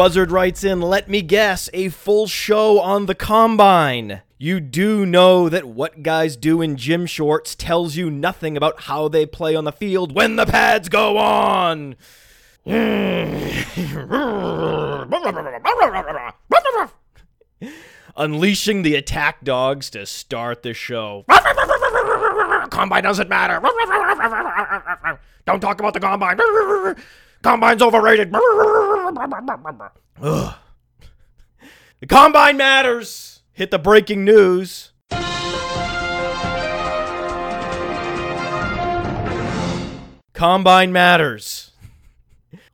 Buzzard writes in, let me guess, a full show on the combine. You do know that what guys do in gym shorts tells you nothing about how they play on the field when the pads go on. Unleashing the attack dogs to start the show. Combine doesn't matter. Don't talk about the combine. Combine's overrated. Ugh. The combine matters. Hit the breaking news. Combine matters.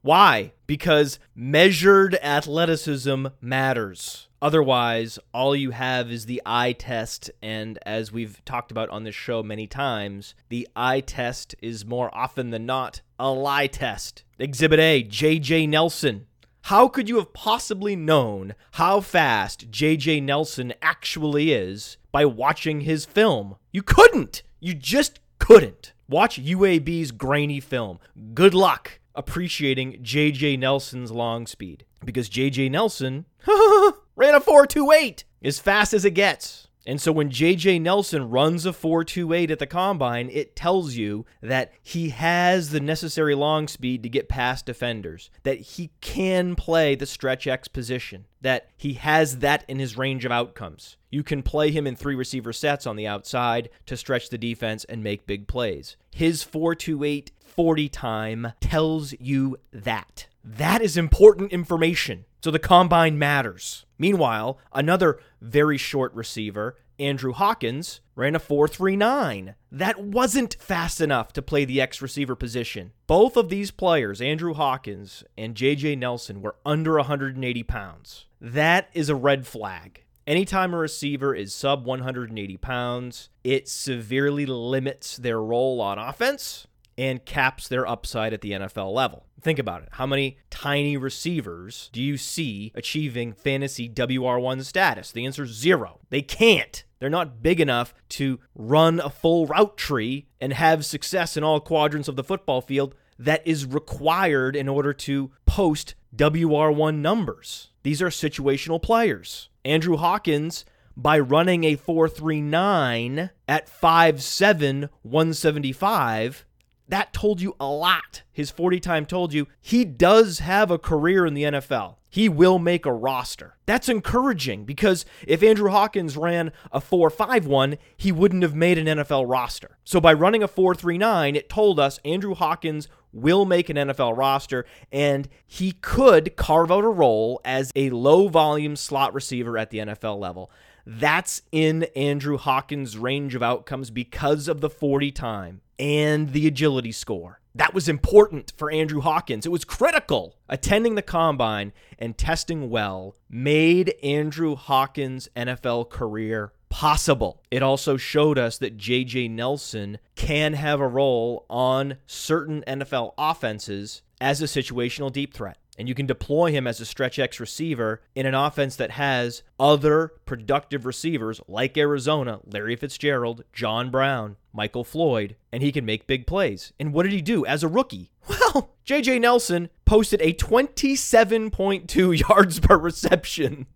Why? Because measured athleticism matters. Otherwise, all you have is the eye test. And as we've talked about on this show many times, the eye test is more often than not a lie test. Exhibit A JJ Nelson. How could you have possibly known how fast JJ Nelson actually is by watching his film? You couldn't. You just couldn't. Watch UAB's grainy film. Good luck appreciating JJ Nelson's long speed because JJ Nelson ran a 428 as fast as it gets. And so when JJ Nelson runs a 428 at the combine, it tells you that he has the necessary long speed to get past defenders, that he can play the stretch X position, that he has that in his range of outcomes. You can play him in three receiver sets on the outside to stretch the defense and make big plays. His 428 40 time tells you that. That is important information. So the combine matters. Meanwhile, another very short receiver, Andrew Hawkins, ran a 4.39. That wasn't fast enough to play the X receiver position. Both of these players, Andrew Hawkins and JJ Nelson, were under 180 pounds. That is a red flag. Anytime a receiver is sub 180 pounds, it severely limits their role on offense and caps their upside at the NFL level. Think about it. How many tiny receivers do you see achieving fantasy WR1 status? The answer is zero. They can't. They're not big enough to run a full route tree and have success in all quadrants of the football field that is required in order to post WR1 numbers. These are situational players. Andrew Hawkins by running a 439 at 5'7, 175 that told you a lot. His 40 time told you he does have a career in the NFL. He will make a roster. That's encouraging because if Andrew Hawkins ran a 4.51, he wouldn't have made an NFL roster. So by running a 4.39, it told us Andrew Hawkins will make an NFL roster and he could carve out a role as a low volume slot receiver at the NFL level. That's in Andrew Hawkins' range of outcomes because of the 40 time and the agility score. That was important for Andrew Hawkins. It was critical. Attending the combine and testing well made Andrew Hawkins' NFL career possible. It also showed us that JJ Nelson can have a role on certain NFL offenses as a situational deep threat and you can deploy him as a stretch X receiver in an offense that has other productive receivers like Arizona, Larry Fitzgerald, John Brown, Michael Floyd, and he can make big plays. And what did he do as a rookie? Well, JJ Nelson posted a 27.2 yards per reception.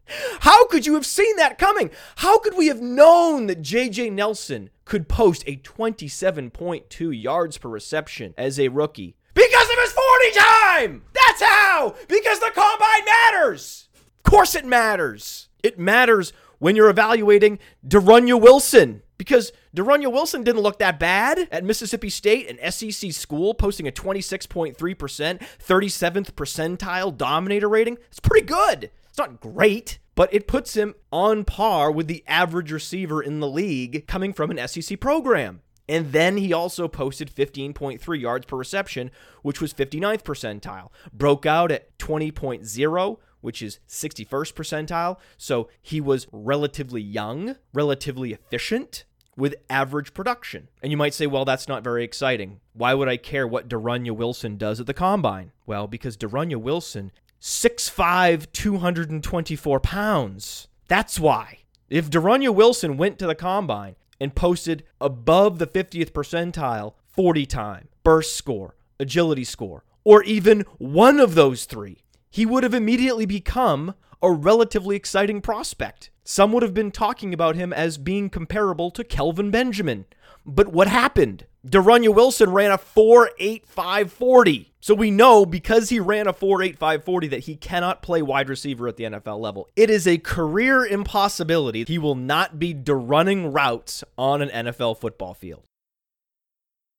How could you have seen that coming? How could we have known that JJ Nelson could post a 27.2 yards per reception as a rookie? Because of his 40 time! That's how! Because the combine matters! Of course it matters. It matters when you're evaluating De'Runnya Wilson. Because De'Runnya Wilson didn't look that bad at Mississippi State, an SEC school, posting a 26.3%, 37th percentile dominator rating. It's pretty good. It's not great, but it puts him on par with the average receiver in the league coming from an SEC program. And then he also posted 15.3 yards per reception, which was 59th percentile. Broke out at 20.0, which is 61st percentile. So he was relatively young, relatively efficient with average production. And you might say, well, that's not very exciting. Why would I care what De'Runnya Wilson does at the combine? Well, because De'Runnya Wilson, 6'5, 224 pounds. That's why. If De'Runnya Wilson went to the combine and posted above the 50th percentile 40 time, burst score, agility score, or even one of those three, he would have immediately become a relatively exciting prospect. Some would have been talking about him as being comparable to Kelvin Benjamin. But what happened? De'Runnya Wilson ran a 4.8540. So we know because he ran a 4.8540 that he cannot play wide receiver at the NFL level. It is a career impossibility. He will not be running routes on an NFL football field.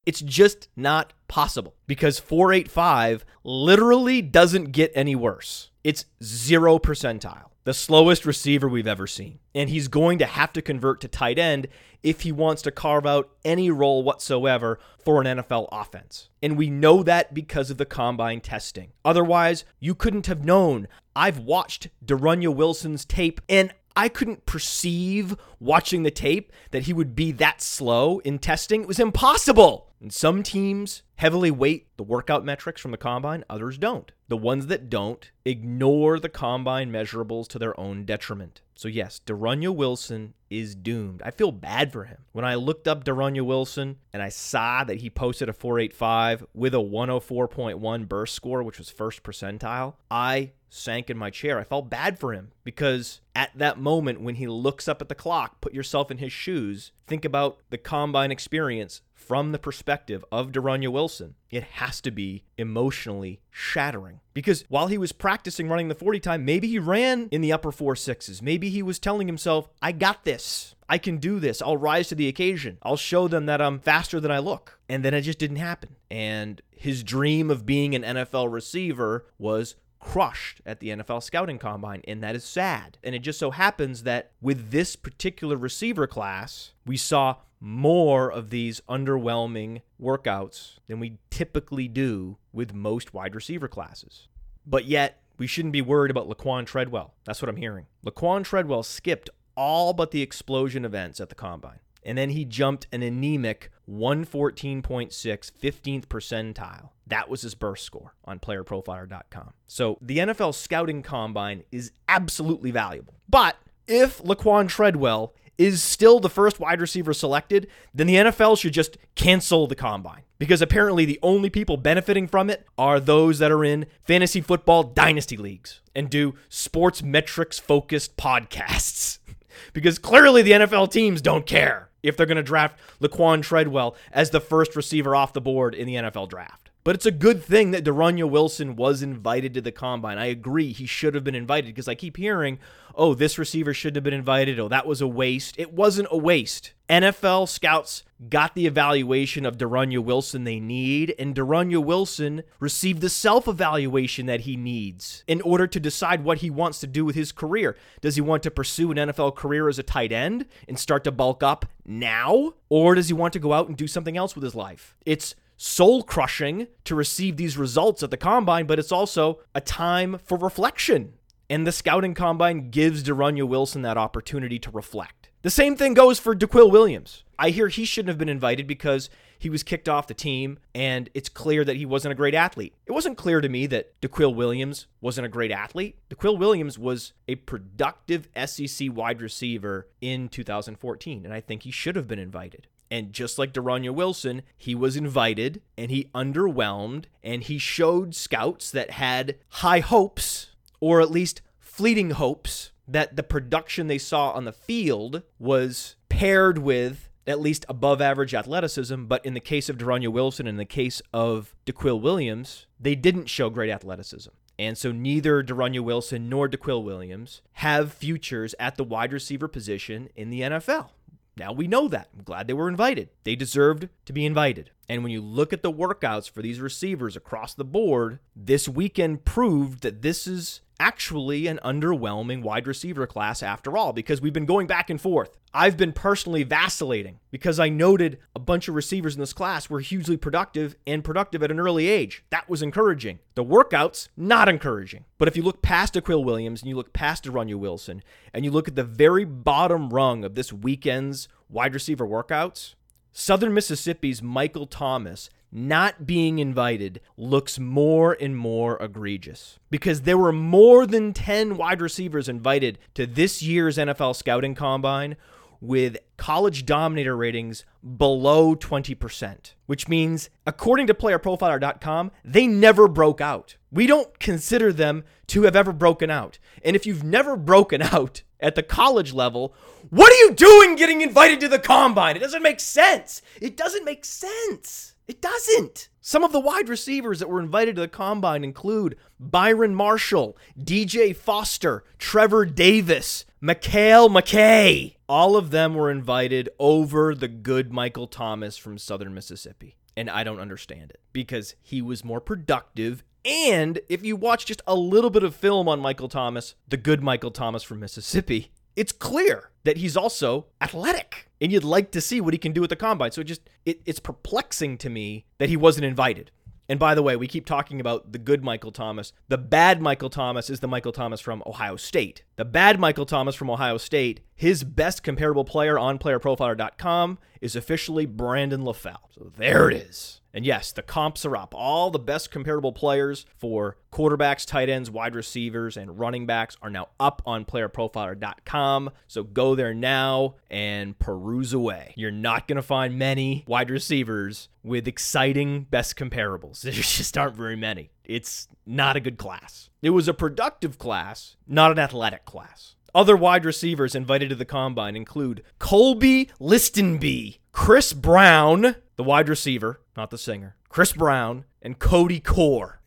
It's just not possible because 485 literally doesn't get any worse. It's zero percentile, the slowest receiver we've ever seen. And he's going to have to convert to tight end if he wants to carve out any role whatsoever for an NFL offense. And we know that because of the combine testing. Otherwise, you couldn't have known. I've watched De'Runnya Wilson's tape and I couldn't perceive watching the tape that he would be that slow in testing. It was impossible. And some teams heavily weight the workout metrics from the combine, others don't. The ones that don't ignore the combine measurables to their own detriment. So, yes, De'Runnya Wilson is doomed. I feel bad for him. When I looked up De'Runnya Wilson and I saw that he posted a 485 with a 104.1 burst score, which was first percentile, I sank in my chair. I felt bad for him because at that moment when he looks up at the clock, put yourself in his shoes, think about the combine experience from the perspective of De'Runnya Wilson, it has to be emotionally shattering. Because while he was practicing running the 40 time, maybe he ran in the upper four sixes. Maybe he was telling himself, I got this. I can do this. I'll rise to the occasion. I'll show them that I'm faster than I look. And then it just didn't happen. And his dream of being an NFL receiver was crushed at the NFL scouting combine, and that is sad. And it just so happens that with this particular receiver class, we saw more of these underwhelming workouts than we typically do with most wide receiver classes. But yet, we shouldn't be worried about Laquan Treadwell. That's what I'm hearing. Laquan Treadwell skipped all but the explosion events at the combine. And then he jumped an anemic 114.6, 15th percentile. That was his burst score on playerprofiler.com. So the NFL scouting combine is absolutely valuable. But if Laquan Treadwell is still the first wide receiver selected, then the NFL should just cancel the combine. Because apparently the only people benefiting from it are those that are in fantasy football dynasty leagues and do sports metrics focused podcasts. because clearly the NFL teams don't care if they're going to draft Laquan Treadwell as the first receiver off the board in the NFL draft. But it's a good thing that De'Runnya Wilson was invited to the combine. I agree he should have been invited because I keep hearing, oh, this receiver shouldn't have been invited. Oh, that was a waste. It wasn't a waste. NFL scouts got the evaluation of De'Runnya Wilson they need, and De'Runnya Wilson received the self evaluation that he needs in order to decide what he wants to do with his career. Does he want to pursue an NFL career as a tight end and start to bulk up now? Or does he want to go out and do something else with his life? It's soul crushing to receive these results at the combine, but it's also a time for reflection. And the scouting combine gives De'Runnya Wilson that opportunity to reflect. The same thing goes for DeQuil Williams. I hear he shouldn't have been invited because he was kicked off the team and it's clear that he wasn't a great athlete. It wasn't clear to me that DeQuil Williams wasn't a great athlete. DeQuil Williams was a productive SEC wide receiver in 2014, and I think he should have been invited. And just like De'Runnya Wilson, he was invited and he underwhelmed and he showed scouts that had high hopes, or at least fleeting hopes, that the production they saw on the field was paired with at least above average athleticism. But in the case of De'Runnya Wilson, in the case of DeQuil Williams, they didn't show great athleticism. And so neither De'Runnya Wilson nor DeQuil Williams have futures at the wide receiver position in the NFL. Now we know that. I'm glad they were invited. They deserved to be invited. And when you look at the workouts for these receivers across the board, this weekend proved that this is actually an underwhelming wide receiver class after all, because we've been going back and forth. I've been personally vacillating because I noted a bunch of receivers in this class were hugely productive and productive at an early age. That was encouraging. The workouts, not encouraging. But if you look past Aquil Williams and you look past De'Runnya Wilson and you look at the very bottom rung of this weekend's wide receiver workouts, Southern Mississippi's Michael Thomas not being invited looks more and more egregious because there were more than 10 wide receivers invited to this year's NFL scouting combine with college dominator ratings below 20%, which means, according to playerprofiler.com, they never broke out. We don't consider them to have ever broken out. And if you've never broken out at the college level, what are you doing getting invited to the combine? It doesn't make sense. It doesn't make sense. It doesn't. Some of the wide receivers that were invited to the combine include Byron Marshall, DJ Foster, Trevor Davis, Mekale McKay. All of them were invited over the good Michael Thomas from Southern Mississippi. And I don't understand it because he was more productive. And if you watch just a little bit of film on Michael Thomas, the good Michael Thomas from Mississippi, it's clear that he's also athletic and you'd like to see what he can do at the combine. So it just it, it's perplexing to me that he wasn't invited. And by the way, we keep talking about the good Michael Thomas. The bad Michael Thomas is the Michael Thomas from Ohio State. The bad Michael Thomas from Ohio State, his best comparable player on playerprofiler.com is officially Brandon LaFell. So there it is. And yes, the comps are up. All the best comparable players for quarterbacks, tight ends, wide receivers, and running backs are now up on playerprofiler.com. So go there now and peruse away. You're not going to find many wide receivers with exciting best comparables. There just aren't very many. It's not a good class. It was a productive class, not an athletic class. Other wide receivers invited to the combine include Colby Listenbee, Chris Brown, the wide receiver, not the singer, Chris Brown, and Cody Core.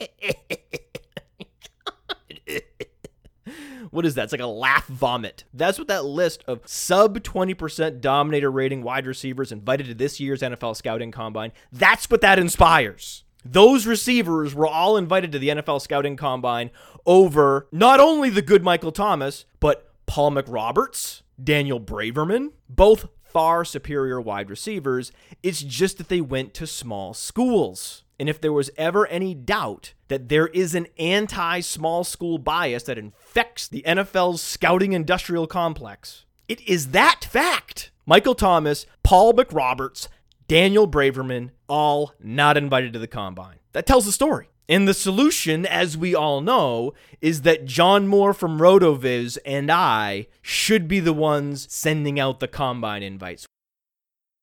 what is that? It's like a laugh vomit. That's what that list of sub 20% dominator rating wide receivers invited to this year's NFL scouting combine, that's what that inspires. Those receivers were all invited to the NFL scouting combine over not only the good Michael Thomas, but Paul McRoberts, Daniel Braverman, both far superior wide receivers. It's just that they went to small schools. And if there was ever any doubt that there is an anti small school bias that infects the NFL's scouting industrial complex, it is that fact. Michael Thomas, Paul McRoberts, Daniel Braverman, all not invited to the combine. That tells the story. And the solution, as we all know, is that John Moore from RotoViz and I should be the ones sending out the combine invites.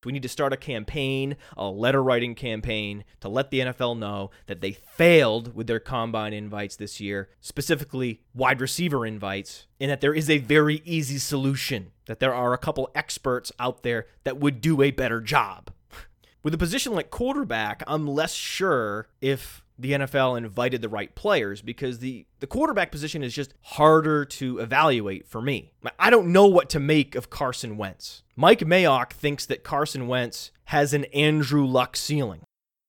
We need to start a campaign, a letter writing campaign, to let the NFL know that they failed with their combine invites this year, specifically wide receiver invites, and that there is a very easy solution, that there are a couple experts out there that would do a better job. With a position like quarterback, I'm less sure if the NFL invited the right players because the, the quarterback position is just harder to evaluate for me. I don't know what to make of Carson Wentz. Mike Mayock thinks that Carson Wentz has an Andrew Luck ceiling.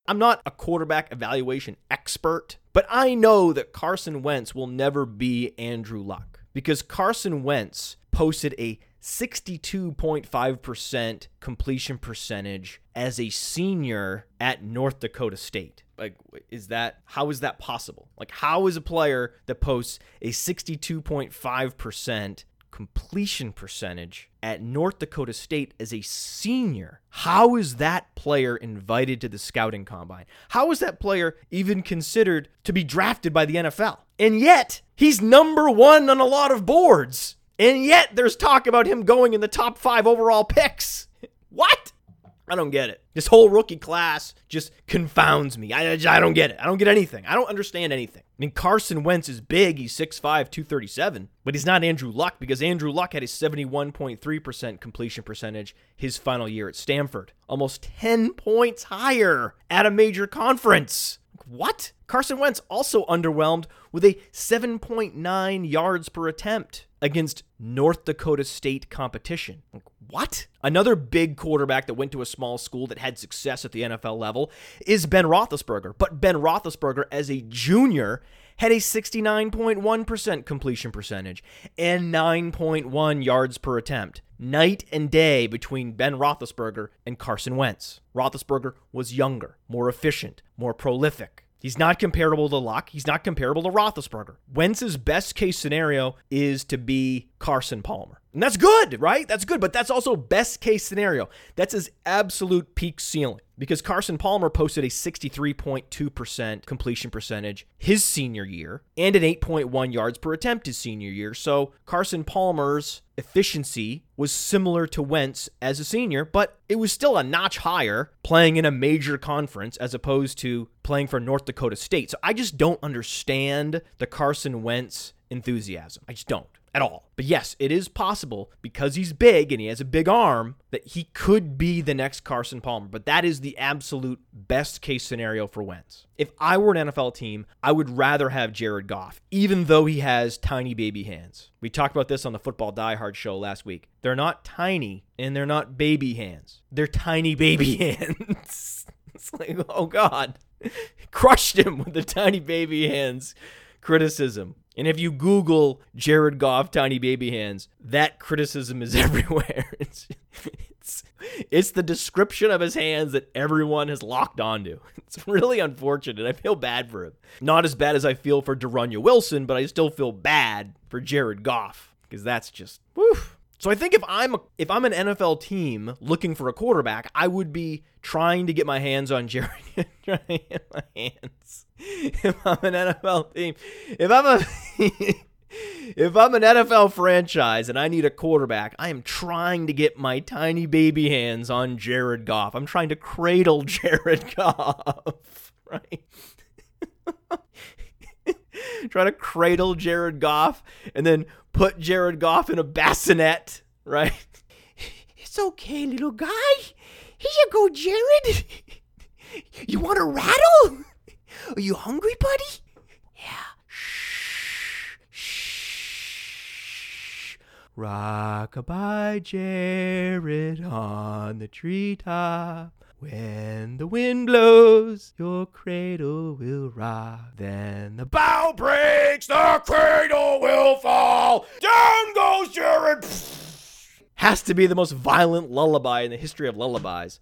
I'm not a quarterback evaluation expert, but I know that Carson Wentz will never be Andrew Luck because Carson Wentz posted a 62.5% completion percentage as a senior at North Dakota State. Like, is that, how is that possible? Like, how is a player that posts a 62.5% completion percentage at North Dakota State as a senior. How is that player invited to the scouting combine? How is that player even considered to be drafted by the NFL? And yet, he's number one on a lot of boards. And yet, there's talk about him going in the top five overall picks. what? I don't get it. This whole rookie class just confounds me. I, I don't get it. I don't get anything. I don't understand anything. I mean, Carson Wentz is big. He's 6'5, 237, but he's not Andrew Luck because Andrew Luck had a 71.3% completion percentage his final year at Stanford, almost 10 points higher at a major conference. What? Carson Wentz also underwhelmed with a 7.9 yards per attempt against North Dakota State competition. What? Another big quarterback that went to a small school that had success at the NFL level is Ben Roethlisberger. But Ben Roethlisberger, as a junior, had a 69.1% completion percentage and 9.1 yards per attempt. Night and day between Ben Roethlisberger and Carson Wentz. Roethlisberger was younger, more efficient, more prolific. He's not comparable to Luck. He's not comparable to Roethlisberger. Wentz's best case scenario is to be Carson Palmer. And that's good, right? That's good, but that's also best case scenario. That's his absolute peak ceiling because Carson Palmer posted a 63.2% completion percentage his senior year and an 8.1 yards per attempt his senior year. So Carson Palmer's efficiency was similar to Wentz as a senior, but it was still a notch higher playing in a major conference as opposed to playing for North Dakota State. So I just don't understand the Carson Wentz enthusiasm. I just don't at all. But yes, it is possible because he's big and he has a big arm that he could be the next Carson Palmer. But that is the absolute best case scenario for Wentz. If I were an NFL team, I would rather have Jared Goff, even though he has tiny baby hands. We talked about this on the Football Die Hard show last week. They're not tiny and they're not baby hands, they're tiny baby hands. it's like, oh God, crushed him with the tiny baby hands criticism. And if you Google Jared Goff tiny baby hands, that criticism is everywhere. It's, it's, it's the description of his hands that everyone has locked onto. It's really unfortunate. I feel bad for him. Not as bad as I feel for De'Runnya Wilson, but I still feel bad for Jared Goff because that's just woof. So I think if I'm a, if I'm an NFL team looking for a quarterback, I would be trying to get my hands on Jerry. trying to get my hands. If I'm an NFL team, if I'm a if I'm an NFL franchise and I need a quarterback, I am trying to get my tiny baby hands on Jared Goff. I'm trying to cradle Jared Goff, right? try to cradle Jared Goff and then put Jared Goff in a bassinet, right? It's okay, little guy. Here you go, Jared. You want a rattle? Are you hungry, buddy? Yeah. Shh. Shh. Rockabye Jared on the treetop. When the wind blows, your cradle will rock. Then the bow breaks, the cradle will fall. Down goes Jared. Has to be the most violent lullaby in the history of lullabies.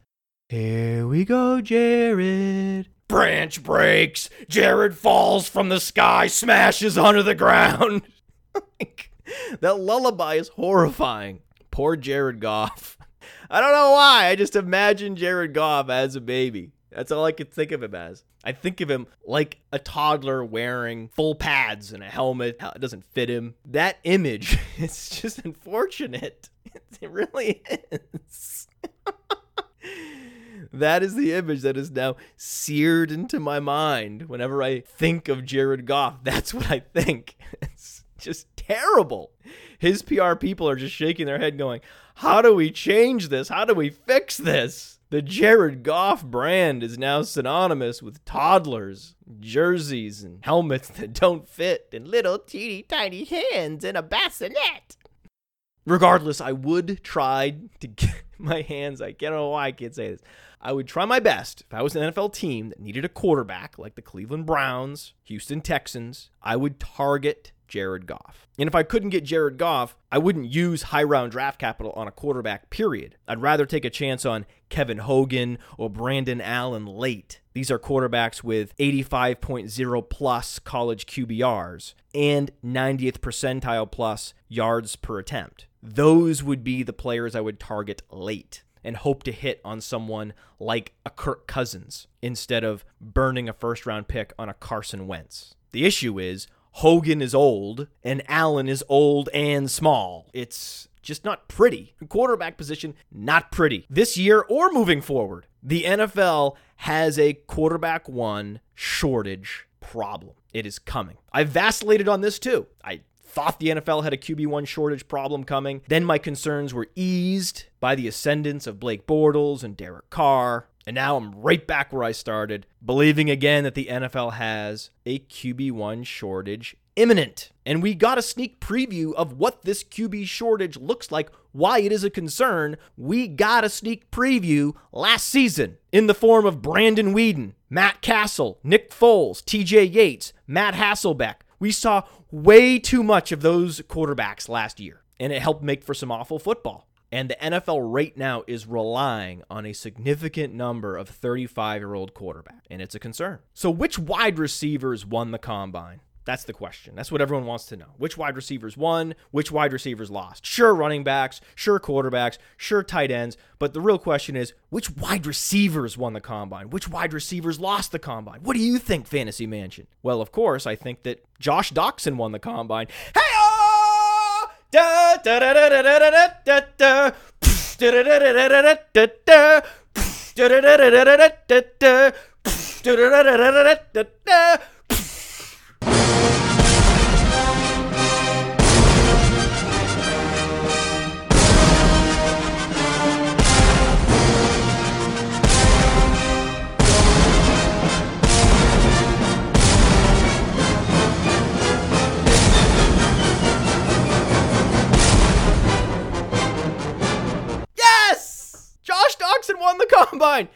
Here we go, Jared. Branch breaks. Jared falls from the sky, smashes onto the ground. that lullaby is horrifying. Poor Jared Goff. I don't know why. I just imagine Jared Goff as a baby. That's all I could think of him as. I think of him like a toddler wearing full pads and a helmet. It doesn't fit him. That image, it's just unfortunate. It really is. that is the image that is now seared into my mind. Whenever I think of Jared Goff, that's what I think. It's just terrible. His PR people are just shaking their head, going, How do we change this? How do we fix this? The Jared Goff brand is now synonymous with toddlers, jerseys, and helmets that don't fit, and little teeny tiny hands in a bassinet. Regardless, I would try to get my hands. I don't know why I can't say this. I would try my best. If I was an NFL team that needed a quarterback like the Cleveland Browns, Houston Texans, I would target Jared Goff. And if I couldn't get Jared Goff, I wouldn't use high round draft capital on a quarterback, period. I'd rather take a chance on Kevin Hogan or Brandon Allen late. These are quarterbacks with 85.0 plus college QBRs and 90th percentile plus yards per attempt. Those would be the players I would target late and hope to hit on someone like a Kirk Cousins instead of burning a first round pick on a Carson Wentz. The issue is Hogan is old and Allen is old and small. It's just not pretty. Quarterback position, not pretty. This year or moving forward, the NFL has a quarterback one shortage problem. It is coming. I vacillated on this too. I thought the NFL had a QB1 shortage problem coming. Then my concerns were eased by the ascendance of Blake Bortles and Derek Carr. And now I'm right back where I started, believing again that the NFL has a QB1 shortage imminent. And we got a sneak preview of what this QB shortage looks like, why it is a concern. We got a sneak preview last season in the form of Brandon Weeden, Matt Cassel, Nick Foles, TJ Yates, Matt Hasselbeck. We saw way too much of those quarterbacks last year, and it helped make for some awful football. And the NFL right now is relying on a significant number of 35 year old quarterbacks, and it's a concern. So, which wide receivers won the combine? That's the question. That's what everyone wants to know. Which wide receivers won? Which wide receivers lost? Sure, running backs, sure, quarterbacks, sure, tight ends. But the real question is which wide receivers won the combine? Which wide receivers lost the combine? What do you think, Fantasy Mansion? Well, of course, I think that Josh Doctson won the combine. Hey! Da won the combine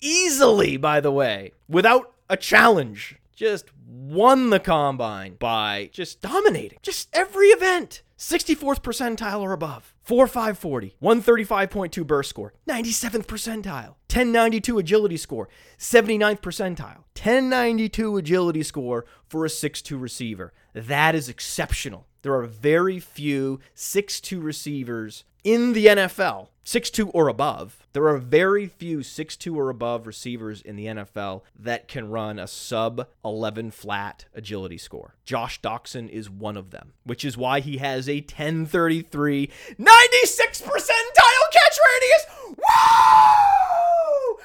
easily, by the way, without a challenge. Just won the combine by just dominating just every event. 64th percentile or above. 4540, 135.2 burst score, 97th percentile, 1092 agility score, 79th percentile, 1092 agility score for a 6'2 receiver. That is exceptional. There are very few 6'2 receivers in the NFL, 6'2 or above. There are very few 6'2 or above receivers in the NFL that can run a sub 11 flat agility score. Josh Doctson is one of them, which is why he has a 1033 96 percentile catch radius. Whoa!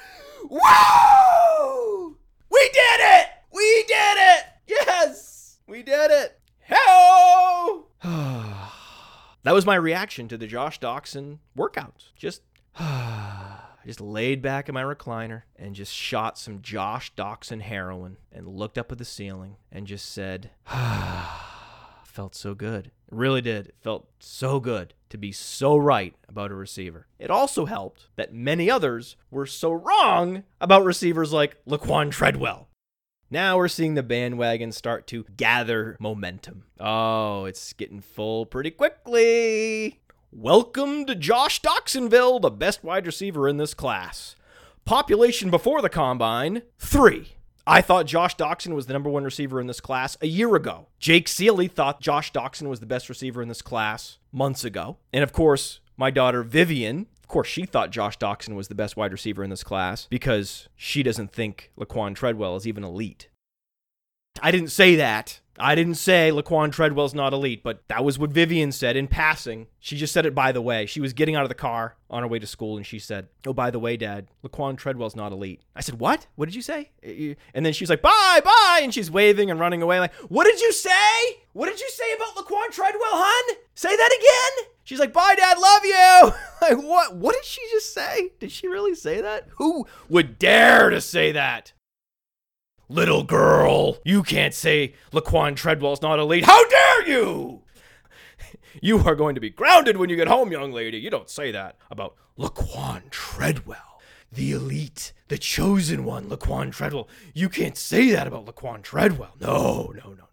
Whoa! We did it! We did it! Yes! We did it! Hello! That was my reaction to the Josh Doctson workouts. Just I just laid back in my recliner and just shot some Josh Doctson heroin and looked up at the ceiling and just said, felt so good. It really did. It felt so good to be so right about a receiver. It also helped that many others were so wrong about receivers like Laquan Treadwell. Now we're seeing the bandwagon start to gather momentum. Oh, it's getting full pretty quickly. Welcome to Josh Doctsonville, the best wide receiver in this class. Population before the combine, three. I thought Josh Doctson was the number one receiver in this class a year ago. Jake Ciely thought Josh Doctson was the best receiver in this class months ago. And of course, my daughter Vivian, course, she thought Josh Doctson was the best wide receiver in this class because she doesn't think Laquan Treadwell is even elite. I didn't say that. I didn't say Laquan Treadwell's not elite, but that was what Vivian said in passing. She just said it by the way. She was getting out of the car on her way to school and she said, Oh, by the way, Dad, Laquan Treadwell's not elite. I said, What? What did you say? Uh, and then she's like, Bye, bye. And she's waving and running away. like, What did you say? What did you say about Laquan Treadwell, hun? Say that again. She's like, Bye, Dad, love you. like, what? What did she just say? Did she really say that? Who would dare to say that? Little girl, you can't say Laquan Treadwell's not elite. How dare you? You are going to be grounded when you get home, young lady. You don't say that about Laquan Treadwell, the elite, the chosen one, Laquan Treadwell. You can't say that about Laquan Treadwell. No, no, no.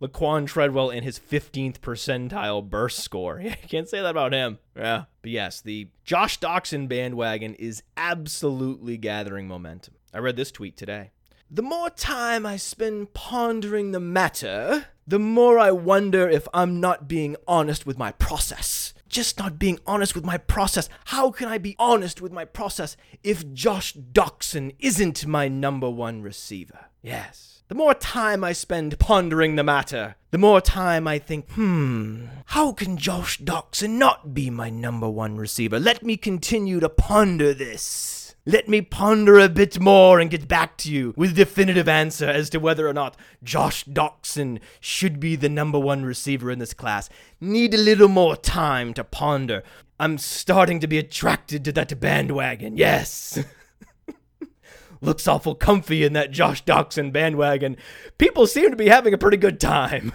Laquan Treadwell and his 15th percentile burst score. you can't say that about him. Yeah. But yes, the Josh Doctson bandwagon is absolutely gathering momentum. I read this tweet today. The more time I spend pondering the matter, the more I wonder if I'm not being honest with my process. Just not being honest with my process. How can I be honest with my process if Josh Doctson isn't my number one receiver? Yes. The more time I spend pondering the matter, the more time I think, hmm, how can Josh Doctson not be my number one receiver? Let me continue to ponder this. Let me ponder a bit more and get back to you with a definitive answer as to whether or not Josh Doctson should be the number one receiver in this class. Need a little more time to ponder. I'm starting to be attracted to that bandwagon, yes. Looks awful comfy in that Josh Doctson bandwagon. People seem to be having a pretty good time.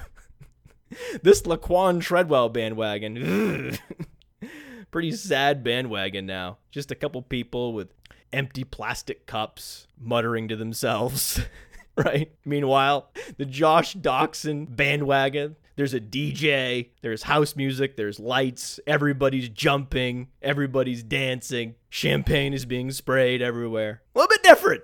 this Laquan Treadwell bandwagon. pretty sad bandwagon now. Just a couple people with empty plastic cups muttering to themselves, right? Meanwhile, the Josh Doctson bandwagon, there's a DJ, there's house music, there's lights, everybody's jumping, everybody's dancing, champagne is being sprayed everywhere. A little bit different.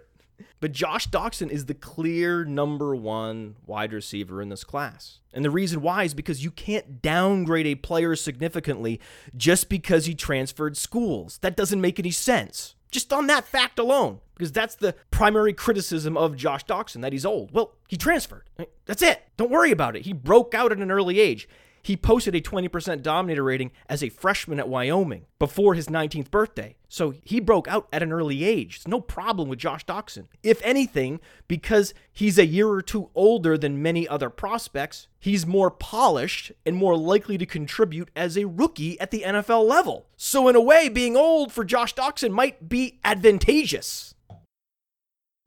But Josh Doctson is the clear number one wide receiver in this class. And the reason why is because you can't downgrade a player significantly just because he transferred schools. That doesn't make any sense. Just on that fact alone, because that's the primary criticism of Josh Doctson that he's old. Well, he transferred. That's it. Don't worry about it. He broke out at an early age. He posted a 20% dominator rating as a freshman at Wyoming before his 19th birthday. So he broke out at an early age. It's no problem with Josh Doctson. If anything, because he's a year or two older than many other prospects, he's more polished and more likely to contribute as a rookie at the NFL level. So, in a way, being old for Josh Doctson might be advantageous.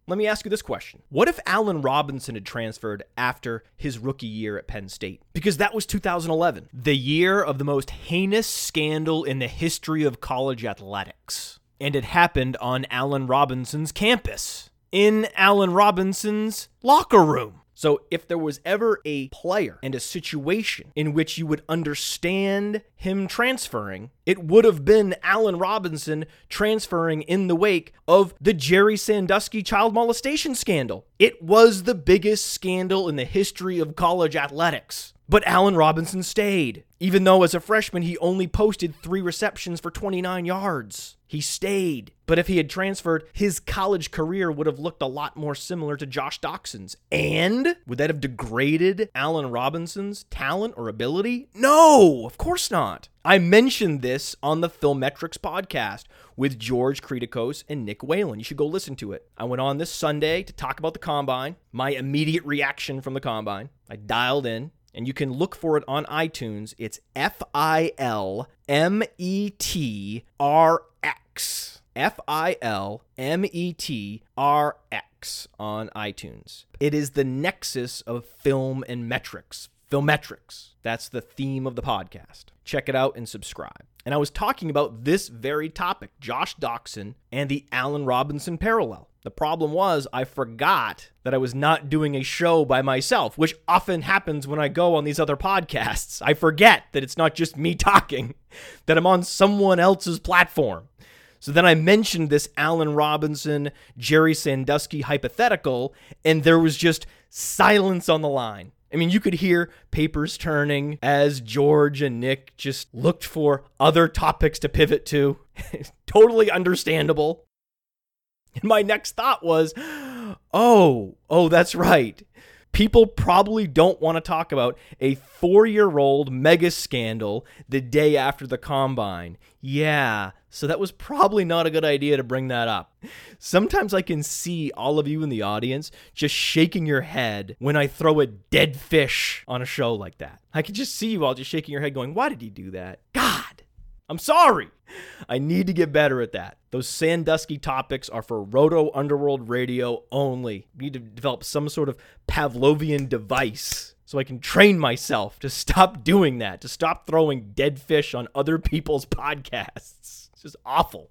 Let me ask you this question. What if Allen Robinson had transferred after his rookie year at Penn State? Because that was 2011, the year of the most heinous scandal in the history of college athletics. And it happened on Allen Robinson's campus, in Allen Robinson's locker room. So, if there was ever a player and a situation in which you would understand him transferring, it would have been Allen Robinson transferring in the wake of the Jerry Sandusky child molestation scandal. It was the biggest scandal in the history of college athletics. But Allen Robinson stayed, even though as a freshman he only posted three receptions for 29 yards. He stayed. But if he had transferred, his college career would have looked a lot more similar to Josh Doctson's. And would that have degraded Allen Robinson's talent or ability? No, of course not. I mentioned this on the Filmetrics podcast with George Kritikos and Nick Whalen. You should go listen to it. I went on this Sunday to talk about the combine, my immediate reaction from the combine. I dialed in and you can look for it on iTunes. It's F I L M E T R X. F I L M E T R X on iTunes. It is the nexus of film and metrics. Filmetrics. That's the theme of the podcast. Check it out and subscribe. And I was talking about this very topic Josh Doctson and the Allen Robinson parallel. The problem was, I forgot that I was not doing a show by myself, which often happens when I go on these other podcasts. I forget that it's not just me talking, that I'm on someone else's platform. So then I mentioned this Allen Robinson, Jerry Sandusky hypothetical, and there was just silence on the line. I mean, you could hear papers turning as George and Nick just looked for other topics to pivot to. totally understandable. And my next thought was, oh, oh, that's right. People probably don't want to talk about a four year old mega scandal the day after the combine. Yeah, so that was probably not a good idea to bring that up. Sometimes I can see all of you in the audience just shaking your head when I throw a dead fish on a show like that. I can just see you all just shaking your head going, why did he do that? God, I'm sorry. I need to get better at that. Those Sandusky topics are for Roto Underworld Radio only. I need to develop some sort of Pavlovian device so I can train myself to stop doing that, to stop throwing dead fish on other people's podcasts. It's just awful.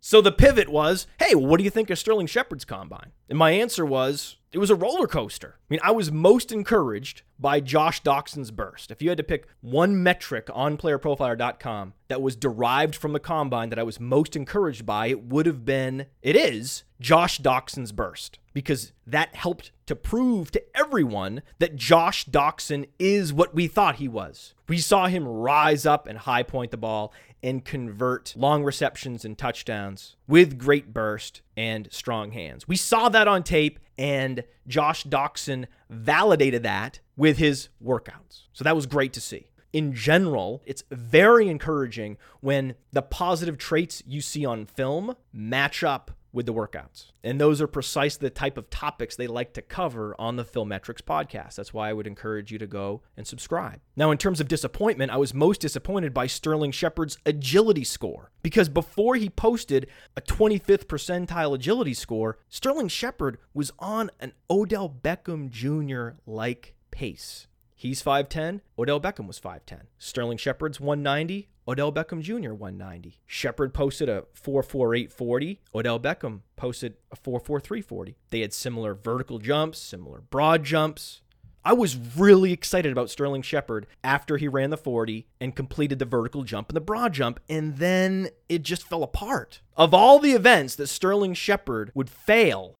So the pivot was, hey, what do you think of Sterling Shepard's combine? And my answer was, it was a roller coaster. I mean, I was most encouraged by Josh Doctson's burst. If you had to pick one metric on playerprofiler.com that was derived from the combine that I was most encouraged by, it would have been, it is, Josh Doctson's burst. Because that helped to prove to everyone that Josh Doctson is what we thought he was. We saw him rise up and high point the ball and convert long receptions and touchdowns with great burst and strong hands. We saw that on tape, and Josh Doctson validated that with his workouts. So that was great to see. In general, it's very encouraging when the positive traits you see on film match up with the workouts. And those are precisely the type of topics they like to cover on the Filmetrics podcast. That's why I would encourage you to go and subscribe. Now, in terms of disappointment, I was most disappointed by Sterling Shepard's agility score because before he posted a 25th percentile agility score, Sterling Shepard was on an Odell Beckham Jr. like pace. He's 5'10. Odell Beckham was 5'10. Sterling Shepard's 190. Odell Beckham Jr. 190. Shepard posted a 4.4840. Odell Beckham posted a 4.4340. They had similar vertical jumps, similar broad jumps. I was really excited about Sterling Shepard after he ran the 40 and completed the vertical jump and the broad jump, and then it just fell apart. Of all the events that Sterling Shepard would fail,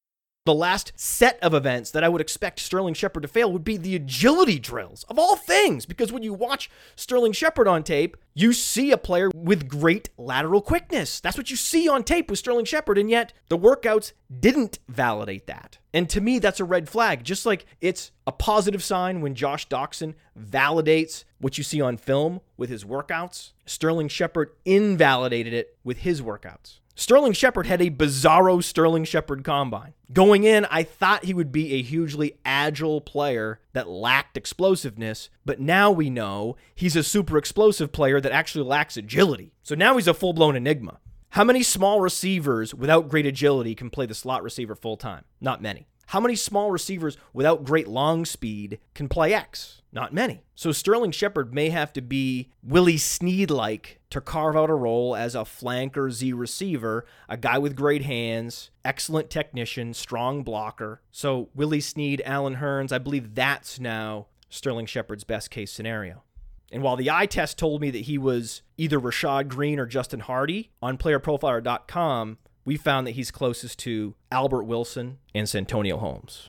The last set of events that I would expect Sterling Shepard to fail would be the agility drills, of all things, because when you watch Sterling Shepard on tape, you see a player with great lateral quickness. That's what you see on tape with Sterling Shepard, and yet the workouts didn't validate that. And to me, that's a red flag. Just like it's a positive sign when Josh Doctson validates what you see on film with his workouts, Sterling Shepard invalidated it with his workouts. Sterling Shepard had a bizarro Sterling Shepard combine. Going in, I thought he would be a hugely agile player that lacked explosiveness, but now we know he's a super explosive player that actually lacks agility. So now he's a full blown enigma. How many small receivers without great agility can play the slot receiver full time? Not many. How many small receivers without great long speed can play X? Not many. So Sterling Shepard may have to be Willie Snead like to carve out a role as a flanker Z receiver, a guy with great hands, excellent technician, strong blocker. So Willie Snead, Allen Hurns, I believe that's now Sterling Shepard's best case scenario. And while the eye test told me that he was either Rashad Greene or Justin Hardy, on playerprofiler.com, we found that he's closest to Albert Wilson and Santonio Holmes.